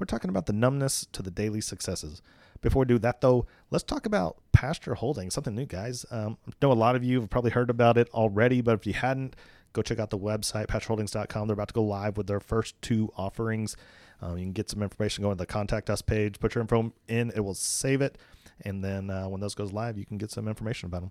we're talking about the numbness to the daily successes. Before we do that, though, let's talk about Pasture Holdings, something new, guys. Um, I know a lot of you have probably heard about it already, but if you hadn't, go check out the website, pastureholdings.com. They're about to go live with their first two offerings. Um, you can get some information going to the contact us page, put your info in, it will save it. And then uh, when those goes live, you can get some information about them.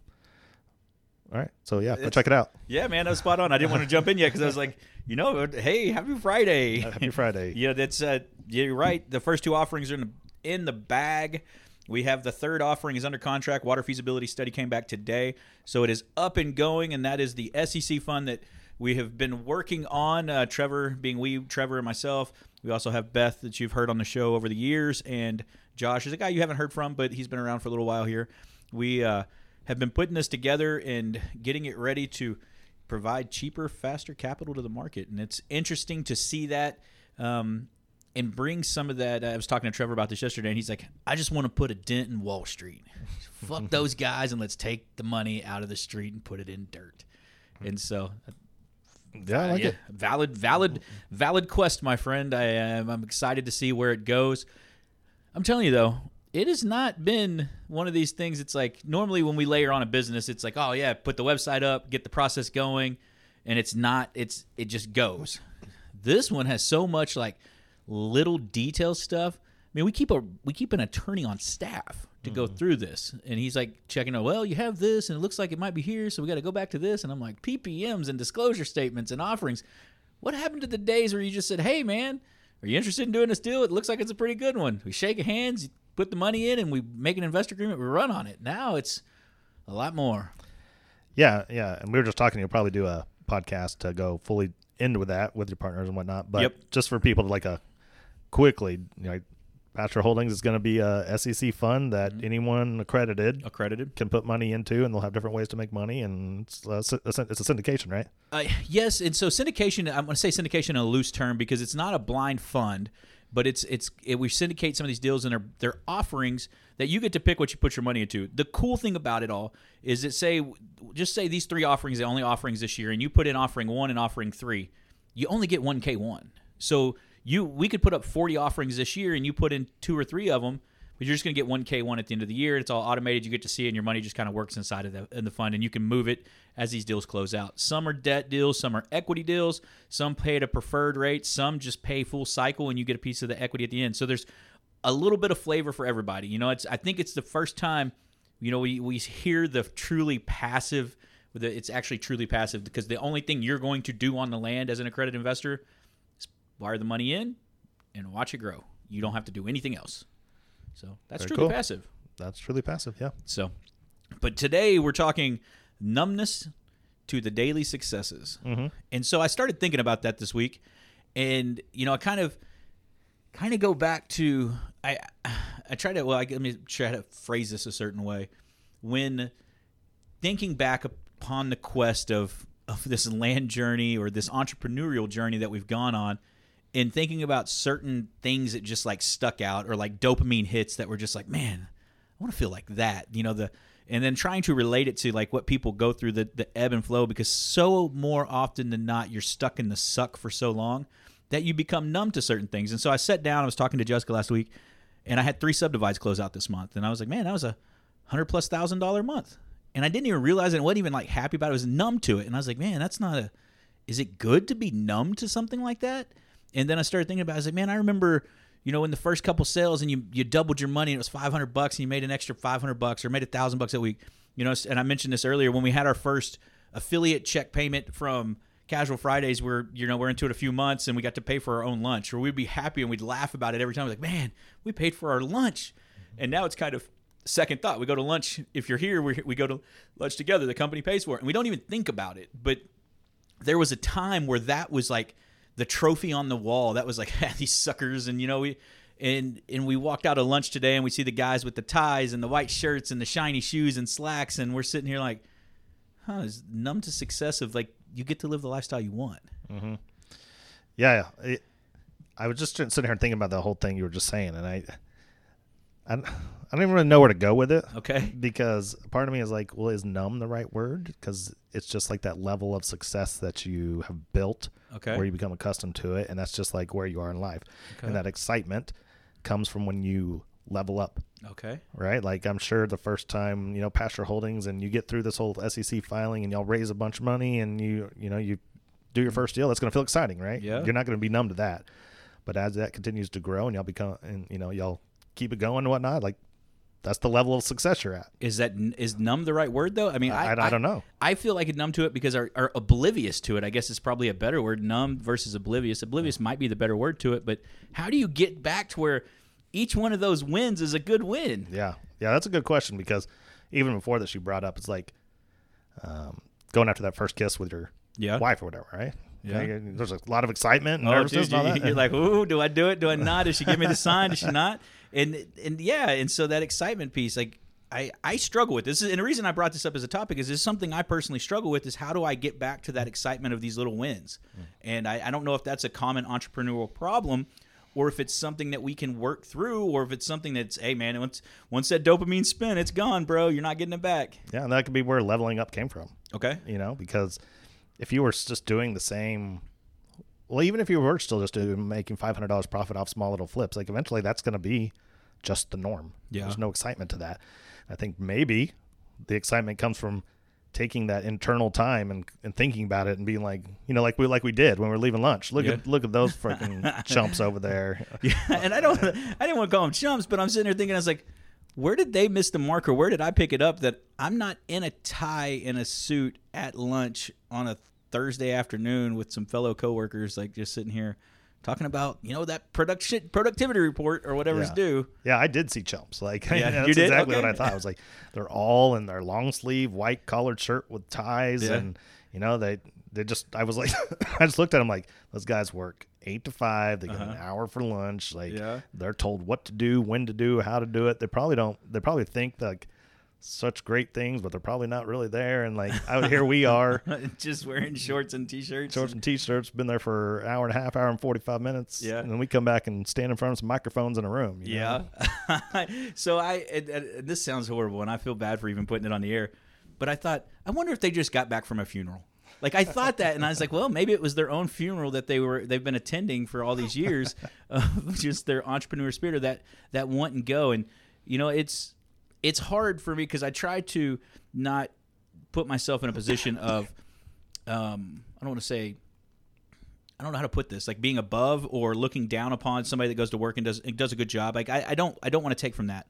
All right. So yeah, go check it out. Yeah, man, that was spot on. I didn't want to jump in yet because I was like, you know, hey, happy Friday. Happy Friday. yeah, that's uh, you're right. The first two offerings are in the in the bag. We have the third offering is under contract. Water feasibility study came back today, so it is up and going, and that is the SEC fund that we have been working on. Uh, Trevor, being we, Trevor and myself. We also have Beth that you've heard on the show over the years, and Josh is a guy you haven't heard from, but he's been around for a little while here. We uh, have been putting this together and getting it ready to provide cheaper, faster capital to the market, and it's interesting to see that. Um, and bring some of that. I was talking to Trevor about this yesterday, and he's like, "I just want to put a dent in Wall Street. Fuck those guys, and let's take the money out of the street and put it in dirt." And so, Yeah, I like yeah, it. valid, valid, valid quest, my friend. I am. I'm excited to see where it goes. I'm telling you though, it has not been one of these things. It's like normally when we layer on a business, it's like, oh yeah, put the website up, get the process going, and it's not. It's it just goes. This one has so much like little detail stuff. I mean, we keep a we keep an attorney on staff to go mm-hmm. through this, and he's like checking out. Well, you have this, and it looks like it might be here, so we got to go back to this. And I'm like, PPMs and disclosure statements and offerings. What happened to the days where you just said, "Hey, man, are you interested in doing this deal? It looks like it's a pretty good one." We shake hands, put the money in, and we make an investor agreement. We run on it. Now it's a lot more. Yeah, yeah. And we were just talking. You'll probably do a podcast to go fully into that with your partners and whatnot. But Yep. just for people to like a quickly, you know, Pasture Holdings is going to be a SEC fund that Mm-hmm. anyone accredited Accredited. can put money into, and they'll have different ways to make money. And it's a it's a syndication, right? Uh, yes, and so syndication. I'm going to say syndication in a loose term because it's not a blind fund, but it's it's it, we syndicate some of these deals and they're they're offerings that you get to pick what you put your money into. The cool thing about it all is that say just say these three offerings, the only offerings this year, and you put in offering one and offering three, you only get one K one. So you we could put up 40 offerings this year and you put in two or three of them but you're just going to get one K1 at the end of the year. It's all automated. You get to see it, and your money just kind of works inside of the, in the fund, and you can move it as these deals close out. Some are debt deals, some are equity deals, some pay at a preferred rate, some just pay full cycle, and you get a piece of the equity at the end. So there's a little bit of flavor for everybody. You know, it's I think it's the first time, you know, we, we hear the truly passive. It's actually truly passive because the only thing you're going to do on the land as an accredited investor is wire the money in and watch it grow. You don't have to do anything else. So that's Very truly cool. passive. That's truly passive. Yeah. So, but today we're talking numbness to the daily successes. Mm-hmm. And so I started thinking about that this week, and you know, I kind of, kind of go back to I, I try to well, I, let me try to phrase this a certain way. When thinking back upon the quest of of this land journey or this entrepreneurial journey that we've gone on, and thinking about certain things that just like stuck out or like dopamine hits that were just like, man, I want to feel like that, you know, the and then trying to relate it to like what people go through the the ebb and flow because so more often than not you're stuck in the suck for so long that you become numb to certain things. And so I sat down, I was talking to Jessica last week, and I had three subdivides close out this month, and I was like, man, that was a hundred plus thousand dollar month, and I didn't even realize it. and wasn't even like happy about it. I was numb to it, and I was like, man, that's not a. Is it good to be numb to something like that? And then I started thinking about. it. I was like, man, I remember you know, in the first couple sales and you you doubled your money and it was 500 bucks and you made an extra 500 bucks or made a thousand bucks a week. You know, and I mentioned this earlier when we had our first affiliate check payment from Casual Fridays. We're you know we're into it a few months and we got to pay for our own lunch, or we'd be happy and we'd laugh about it every time. We're Like, man, we paid for our lunch, and now it's kind of second thought. We go to lunch if you're here. We we go to lunch together. The company pays for it, and we don't even think about it. But there was a time where that was like the trophy on the wall. That was like these suckers, and you know we. and and we walked out of lunch today and we see the guys with the ties and the white shirts and the shiny shoes and slacks and we're sitting here like huh is numb to success of like you get to live the lifestyle you want mm-hmm. Yeah, yeah. It, I was just sitting here thinking about the whole thing you were just saying, and I, I, I don't even really know where to go with it. okay Because part of me is like, well, is numb the right word? Because it's just like that level of success that you have built, Okay. where you become accustomed to it, and that's just like where you are in life. Okay. And that excitement comes from when you level up, okay right? Like I'm sure the first time you know Pasture Holdings, and you get through this whole SEC filing, and y'all raise a bunch of money, and you you know you do your first deal. That's going to feel exciting, right? Yeah. You're not going to be numb to that. But as that continues to grow, and y'all become, and you know y'all keep it going and whatnot, like that's the level of success you're at. is that is numb the right word though i mean I, i, I, don't know. I feel like numb to it because are, are oblivious to it. I guess it's probably a better word. Numb versus oblivious. Oblivious might be the better word to it, but how do you get back to where each one of those wins is a good win? Yeah, yeah, that's a good question because even before that, you brought up, it's like um, going after that first kiss with your Yeah. wife or whatever, right? Yeah. There's a lot of excitement and Oh, nervousness dude, and all you, that. you're like, ooh, do I do it? Do I not? Does she give me the sign? Does she not? And and yeah, and so that excitement piece, like I I struggle with this, and the reason I brought this up as a topic is this is something I personally struggle with is how do I get back to that excitement of these little wins? Hmm. And I, I don't know if that's a common entrepreneurial problem. Or if it's something that we can work through, or if it's something that's, hey man, once once that dopamine spin, it's gone, bro. You're not getting it back. yeah, and that could be where leveling up came from. Okay. You know, because if you were just doing the same, well, even if you were still just doing, making five hundred dollars profit off small little flips, like eventually that's going to be just the norm. Yeah. There's no excitement to that. I think maybe the excitement comes from taking that internal time and, and thinking about it and being like, you know, like we like we did when we were leaving lunch. Look Yeah. at look at those freaking chumps over there. Yeah, and I don't, I didn't want to call them chumps, but I'm sitting there thinking, I was like, where did they miss the mark, or where did I pick it up that I'm not in a tie in a suit at lunch on a Thursday afternoon with some fellow coworkers, like just sitting here talking about, you know, that production productivity report or whatever's Yeah. due. Yeah, I did see chumps. Like Yeah, that's you did? exactly Okay. what I thought. I was like, they're all in their long sleeve white collared shirt with ties, Yeah. and you know they they just. I was like, I just looked at them like those guys work eight to five. They get an hour for lunch. Like Uh-huh. Yeah. they're told what to do, when to do, how to do it. They probably don't. They probably think like such great things, but they're probably not really there. And like out here we are. just wearing shorts and t-shirts. Shorts and t-shirts, been there for an hour and a half, hour and forty-five minutes. Yeah. and then we come back and stand in front of some microphones in a room. you know? Yeah. so I, and, and this sounds horrible, and I feel bad for even putting it on the air. But I thought, I wonder if they just got back from a funeral. Like I thought that, and I was like, well, maybe it was their own funeral that they were they've been attending for all these years, just their entrepreneur spirit, or that that want and go. And you know, it's it's hard for me because I try to not put myself in a position of, um, I don't want to say I don't know how to put this, like being above or looking down upon somebody that goes to work and does and does a good job. Like I, I don't I don't want to take from that.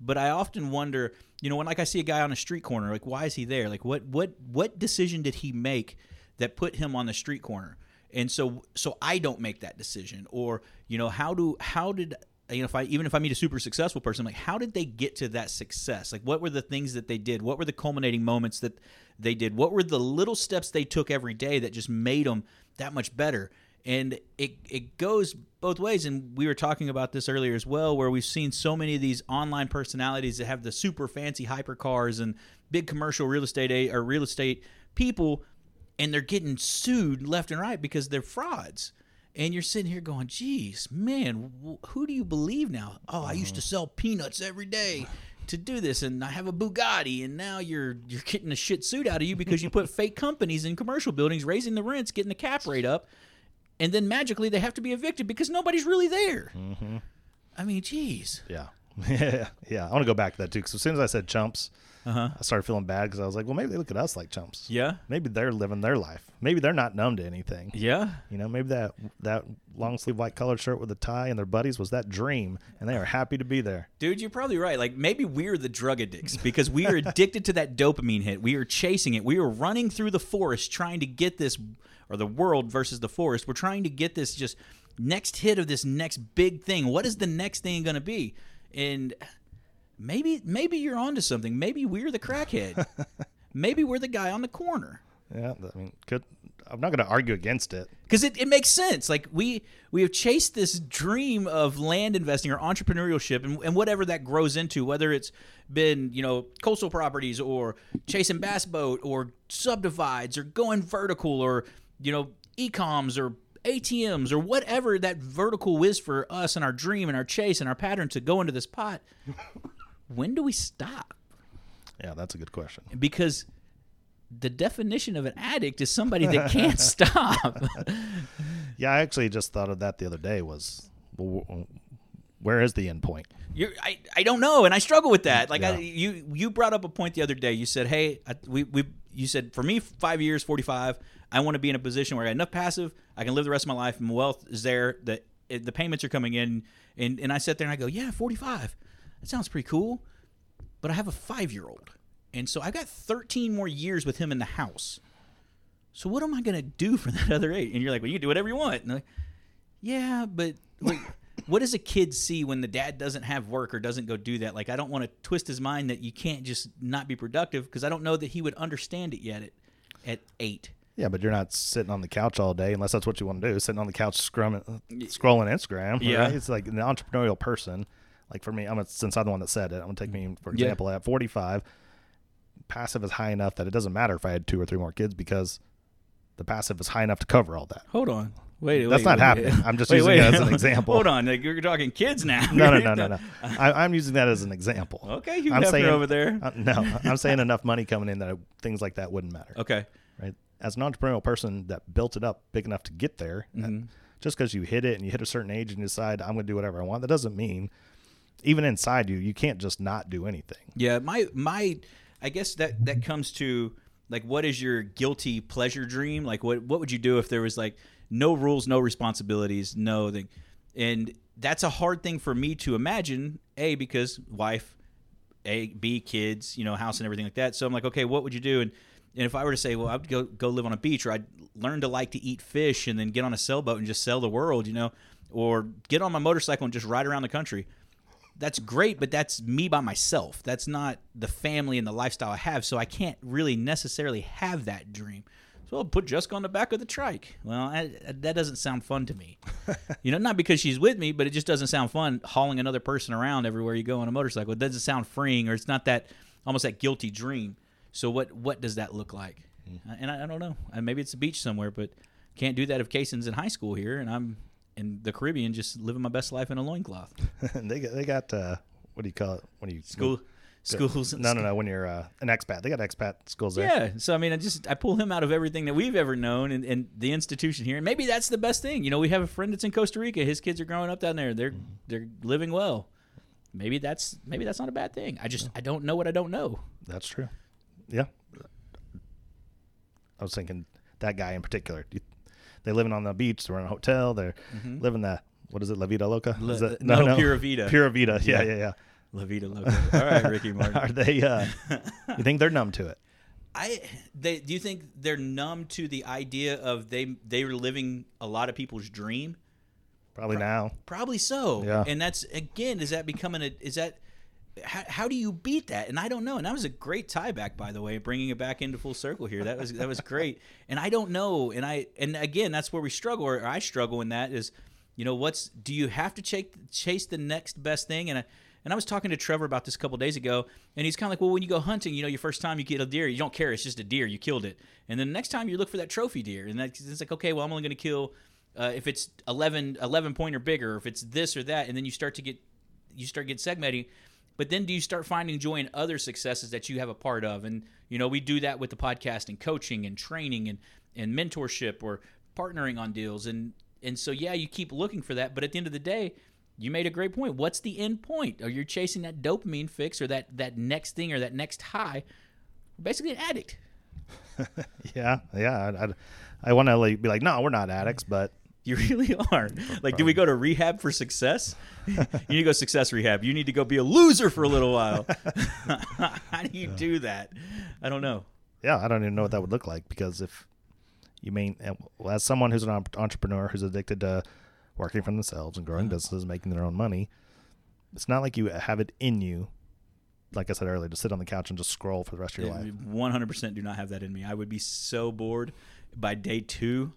But I often wonder, you know, when like I see a guy on a street corner, like why is he there? Like what what what decision did he make that put him on the street corner? And so so I don't make that decision. Or, you know, how do how did you know if I even if I meet a super successful person, like how did they get to that success? Like what were the things that they did? What were the culminating moments that they did? What were the little steps they took every day that just made them that much better? And it it goes both ways. And we were talking about this earlier as well, where we've seen so many of these online personalities that have the super fancy hypercars and big commercial real estate a- or real estate people, and they're getting sued left and right because they're frauds. And you're sitting here going, "Geez, man, wh- who do you believe now? Oh, I used to mm-hmm. sell peanuts every day." To do this, and I have a Bugatti, and now you're you're getting a shit suit out of you because you put fake companies in commercial buildings, raising the rents, getting the cap rate up, and then magically they have to be evicted because nobody's really there. I mean, geez. Yeah. Yeah. Yeah. I want to go back to that too. Because as soon as I said chumps, Uh-huh. I started feeling bad because I was like, well, maybe they look at us like chumps. Yeah. Maybe they're living their life. Maybe they're not numb to anything. Yeah. You know, maybe that that long sleeve white colored shirt with a tie and their buddies was that dream, and they are happy to be there. Dude, you're probably right. Like maybe we're the drug addicts because we are addicted to that dopamine hit. We are chasing it. We are running through the forest trying to get this or the world versus the forest. We're trying to get this just next hit of this next big thing. What is the next thing going to be? And maybe maybe you're onto something. Maybe we're the crackhead. maybe we're the guy on the corner. Yeah. I mean, could I'm not going to argue against it. because it, it makes sense. Like we we have chased this dream of land investing or entrepreneurship and, and whatever that grows into, whether it's been you know coastal properties or chasing bass boat or subdivides or going vertical or you know ecoms or ATMs or whatever that vertical is for us and our dream and our chase and our pattern to go into this pot. when do we stop? Yeah, that's a good question. Because the definition of an addict is somebody that can't stop. Yeah, I actually just thought of that the other day. Was where is the end point? You're, I, I don't know, and I struggle with that. Like I, you you brought up a point the other day. You said, "Hey, I, we we you said for me, five years, forty five. I want to be in a position where I got enough passive, I can live the rest of my life, and wealth is there. The the payments are coming in, and and I sit there and I go, yeah, forty five. That sounds pretty cool, but I have a five year old, and so I've got thirteen more years with him in the house. So what am I gonna do for that other eight? And you're like, well, you can do whatever you want. And like, yeah, but like, what does a kid see when the dad doesn't have work or doesn't go do that? Like, I don't want to twist his mind that you can't just not be productive because I don't know that he would understand it yet at, at eight. Yeah, but you're not sitting on the couch all day unless that's what you want to do. Sitting on the couch scrumming, scrolling Instagram. Yeah. right? it's like an entrepreneurial person. Like for me, I'm a, since I'm the one that said it. I'm gonna take me for Yeah. example. At 45, passive is high enough that it doesn't matter if I had two or three more kids because the passive is high enough to cover all that. Hold on. Wait, That's not happening. I'm just using it as an example. Hold on. Like, you're talking kids now. No, no, no, no, no. I, I'm using that as an example. Okay, you I'm saying over there. uh, no, I'm saying enough money coming in that things like that wouldn't matter. Okay. right? As an entrepreneurial person that built it up big enough to get there, Mm-hmm. and just because you hit it and you hit a certain age and you decide I'm going to do whatever I want, that doesn't mean even inside you, you can't just not do anything. Yeah, my my I guess that that comes to like what is your guilty pleasure dream? Like what what would you do if there was like no rules, no responsibilities, no thing. And that's a hard thing for me to imagine, A because wife, A B kids, you know, house and everything like that. So I'm like, okay, what would you do? And and if I were to say, well, I'd go go live on a beach, or I'd learn to like to eat fish, and then get on a sailboat and just sail the world, you know, or get on my motorcycle and just ride around the country that's great, but that's me by myself. That's not the family and the lifestyle I have. So I can't really necessarily have that dream. So I'll put Jessica on the back of the trike. Well, I, that doesn't sound fun to me. you know, not because she's with me, but it just doesn't sound fun hauling another person around everywhere you go on a motorcycle. It doesn't sound freeing, or it's not that almost that guilty dream. So what what does that look like? Uh, And I, I don't know. Uh, Maybe it's a beach somewhere, but can't do that if Kason's in high school here and I'm in the Caribbean, just living my best life in a loincloth. they got, they got uh, what do you call it when you School, schools. No, no, no. When you're uh, an expat, they got expat schools there. Yeah. So I mean, I just I pull him out of everything that we've ever known and, and the institution here, and maybe that's the best thing. You know, we have a friend that's in Costa Rica. His kids are growing up down there. They're they're living well. Maybe that's maybe that's not a bad thing. I just I don't know what I don't know. That's true. Yeah. I was thinking that guy in particular. You, they living on the beach. They're in a hotel. They're living the what is it, La Vida Loca? Mm-hmm. La- Is it- no, Pura Vida. Pura Vida. Yeah, Yeah. yeah, yeah. La vida loca. All right, Ricky Martin. Are they? Uh, you think they're numb to it? I they do you think they're numb to the idea of they they were living a lot of people's dream? Probably now. Probably so. Yeah. And that's again, is that becoming a is that how, how do you beat that? And I don't know. And that was a great tie back, by the way, bringing it back into full circle here. That was that was great. And I don't know. And I and again, that's where we struggle, or I struggle in that is, you know, what's do you have to chase chase the next best thing? And I, and I was talking to Trevor about this a couple days ago, and he's kind of like, well, when you go hunting, you know, your first time you get a deer, you don't care, it's just a deer, you killed it, and then the next time you look for that trophy deer, and that's it's like, okay, well, I'm only going to kill uh, if it's 11, 11 point or bigger, if it's this or that, and then you start to get you start get segmenting. But then do you start finding joy in other successes that you have a part of? And you know, we do that with the podcast and coaching and training and and mentorship or partnering on deals and and so yeah, you keep looking for that, but at the end of the day, you made a great point. What's the end point? Are you chasing that dopamine fix or that that next thing or that next high? Basically, an addict. Yeah, yeah. I, I, I want to like, be like, no, we're not addicts, but You really are. Like, do we go to rehab for success? you need to go success rehab. You need to go be a loser for a little while. How do you do that? I don't know. yeah, I don't even know what that would look like because if you mean eh, well, as someone who's an entrepreneur who's addicted to working for themselves and growing businesses, making their own money, it's not like you have it in you. Like I said earlier, to sit on the couch and just scroll for the rest of your life. One hundred percent do not have that in me. I would be so bored. by day two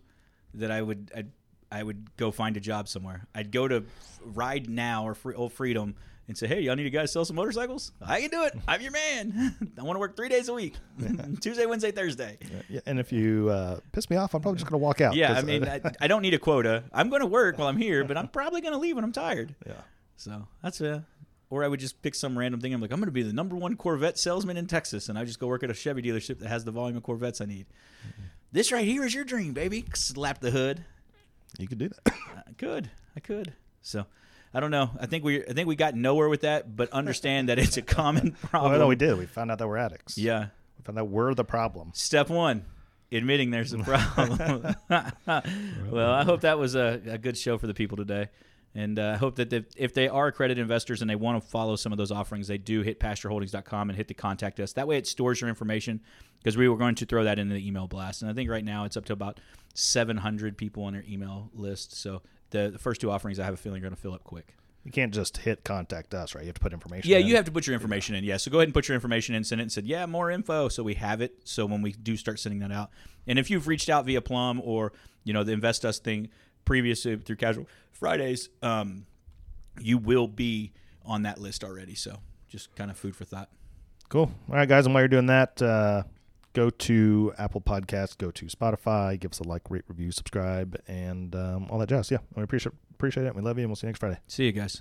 that I would I'd, I would go find a job somewhere. I'd go to Ride Now or Free, Old Freedom and say, "Hey, y'all need a guy to sell some motorcycles? I can do it. I'm your man. I want to work three days a week, Tuesday, Wednesday, Thursday." Yeah, and if you uh, piss me off, I'm probably just going to walk out. Yeah, I mean, uh, I, I don't need a quota. I'm going to work while I'm here, but I'm probably going to leave when I'm tired. yeah. So that's a. Or I would just pick some random thing. I'm like, I'm going to be the number one Corvette salesman in Texas, and I just go work at a Chevy dealership that has the volume of Corvettes I need. This right here is your dream, baby. Slap the hood. You could do that. I could. I could. So, I don't know. I think we. I think we got nowhere with that, but understand that it's a common problem. well, no, we did. We found out that we're addicts. Yeah. We found out we're the problem. Step one, admitting there's a problem. well, I hope that was a, a good show for the people today. And uh, I hope that if, if they are accredited investors and they want to follow some of those offerings, they do hit pastureholdings.com and hit the contact us. That way it stores your information because we were going to throw that in the email blast. And I think right now it's up to about 700 people on their email list. So the, the first two offerings I have a feeling are going to fill up quick. You can't just hit contact us, right? You have to put information. Yeah, in. you have to put your information in. Yeah, so go ahead and put your information in. Send it and said, yeah, more info, so we have it. So when we do start sending that out, and if you've reached out via Plum or you know the Invest Us thing previously through Casual Fridays, um, you will be on that list already. So just kind of food for thought. Cool. All right, guys. And while you're doing that, uh, go to Apple Podcasts, go to Spotify, give us a like, rate, review, subscribe, and um, all that jazz. Yeah, we appreciate appreciate it. We love you, and we'll see you next Friday. See you guys.